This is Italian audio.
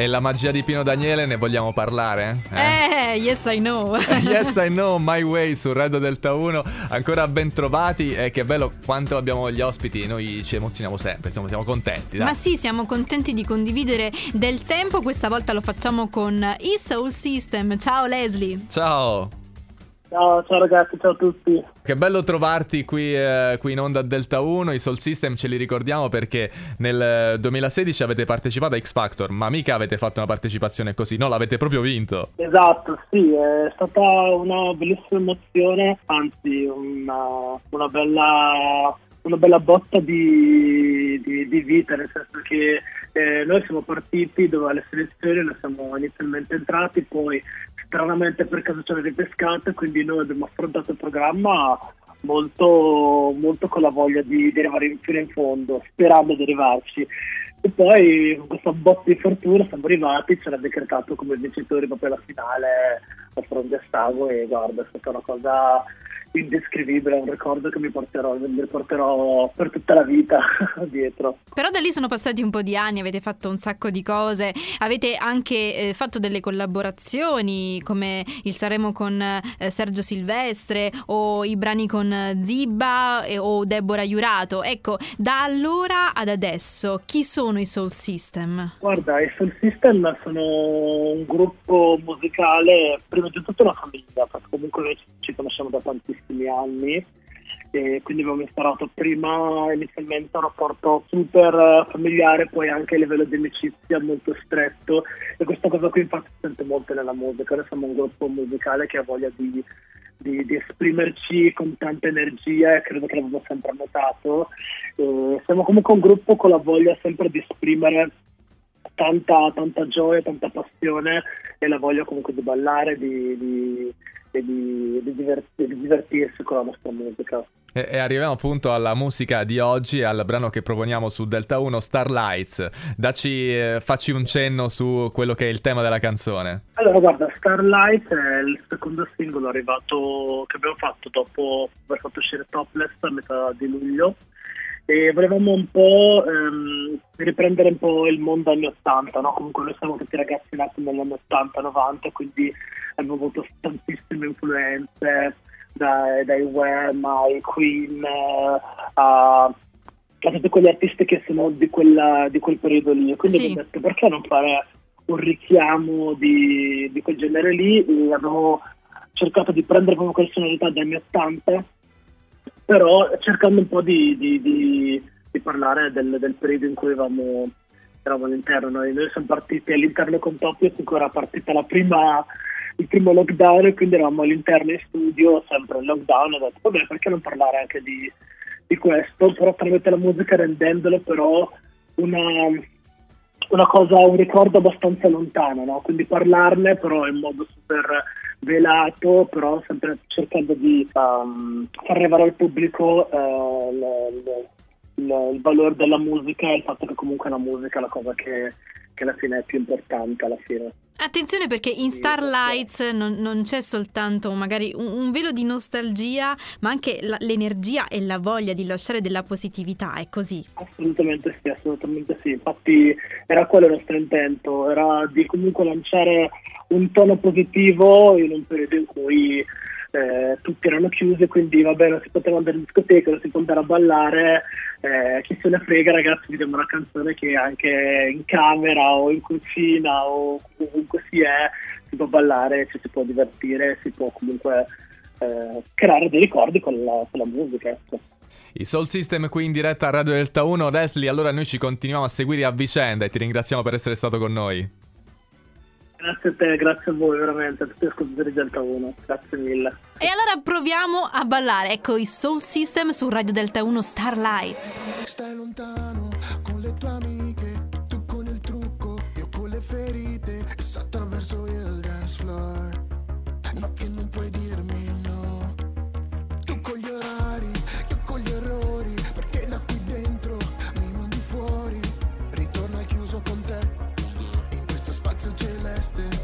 E la magia di Pino Daniele ne vogliamo parlare? Eh, yes I know. yes I know, My Way su Radio Delta 1. Ancora ben trovati e che bello quanto abbiamo gli ospiti, noi ci emozioniamo sempre, insomma siamo contenti. Dai. Ma sì, siamo contenti di condividere del tempo, questa volta lo facciamo con i Soul System. Ciao Leslie. Ciao. Ciao, ciao ragazzi, ciao a tutti. Che bello trovarti qui, eh, qui, in onda Delta 1, i Soul System ce li ricordiamo perché nel 2016 avete partecipato a X Factor, ma mica avete fatto una partecipazione così, no, l'avete proprio vinto. Esatto, sì, è stata una bellissima emozione, anzi una, una bella una bella botta di, di, di, vita, nel senso che eh, noi siamo partiti dove alle selezioni noi siamo inizialmente entrati, poi stranamente per avete pescato, quindi noi abbiamo affrontato il programma molto, molto con la voglia di, di arrivare fino in fondo, sperando di arrivarci. E poi con questa botta di fortuna siamo arrivati, ci era decretato come vincitori proprio alla finale a fronte a Stago e guarda, è stata una cosa indescrivibile, è un ricordo che mi porterò, mi porterò per tutta la vita dietro. Però da lì sono passati un po' di anni, avete fatto un sacco di cose, avete anche eh, fatto delle collaborazioni come il Saremo con eh, Sergio Silvestre o i brani con Zibba eh, o Deborah Jurato. Ecco, da allora ad adesso chi sono i Soul System? Guarda, i Soul System sono un gruppo musicale, prima di tutto una famiglia, perché comunque noi ci conosciamo da tantissimo tantissimi anni. E quindi abbiamo instaurato prima inizialmente un rapporto super familiare, poi anche a livello di amicizia molto stretto. E questa cosa qui infatti si sente molto nella musica, noi siamo un gruppo musicale che ha voglia di, di, di esprimerci con tanta energia e credo che l'abbiamo sempre notato. E siamo comunque un gruppo con la voglia sempre di esprimere tanta, tanta gioia, tanta passione e la voglia comunque di ballare, di, di e di, di, divertir, di divertirsi con la nostra musica. E, arriviamo appunto alla musica di oggi, al brano che proponiamo su Delta 1, Starlights. Dacci, eh, facci un cenno su quello che è il tema della canzone. Allora, guarda, Starlights è il secondo singolo arrivato che abbiamo fatto dopo aver fatto uscire Topless a metà di luglio e volevamo un po' ehm, riprendere un po' il mondo anni 80, no? comunque noi siamo tutti ragazzi nati negli anni 80-90, quindi abbiamo avuto tantissime influenze dai, dai Wham ai Queen eh, a, a, tutti quegli artisti che sono di, quella, di quel periodo lì, quindi sì. abbiamo detto perché non fare un richiamo di, di quel genere lì e abbiamo cercato di prendere proprio quelle sonorità degli anni 80 però cercando un po' di, di, di, di parlare del, del, periodo in cui eravamo, eravamo all'interno. Noi, noi, siamo partiti all'interno con in cui era partita prima, il primo lockdown quindi eravamo all'interno in studio, sempre in lockdown, ho detto vabbè perché non parlare anche di, di questo, però tramite la musica rendendolo però una, una cosa, un ricordo abbastanza lontano, no? quindi parlarne però in modo super velato, però sempre cercando di um, far arrivare al pubblico uh, il, il, il, valore della musica e il fatto che comunque la musica è la cosa che, che alla fine è più importante alla fine. Attenzione perché in Starlights non, non c'è soltanto magari un, un, velo di nostalgia, ma anche la, l'energia e la voglia di lasciare della positività, è così? Assolutamente sì, assolutamente sì. Infatti era quello il nostro intento, era di comunque lanciare un tono positivo in un periodo in cui eh, tutti erano chiusi, quindi va bene, non si poteva andare in discoteca, non si può andare a ballare, eh, chi se ne frega ragazzi, vi diamo una canzone che anche in camera o in cucina o ovunque si è, si può ballare, ci si può divertire, si può comunque eh, creare dei ricordi con la, con la musica. Ecco. I Soul System qui in diretta a Radio Delta 1. Leslie, allora noi ci continuiamo a seguire a vicenda e ti ringraziamo per essere stato con noi. Grazie a te, grazie a voi veramente, a tutti gli ascoltatori di Delta 1, grazie mille. E allora proviamo a ballare, ecco i Soul System su Radio Delta 1 Starlights. Stai lontano con le tue amiche, tu con il trucco, io con le ferite, wasted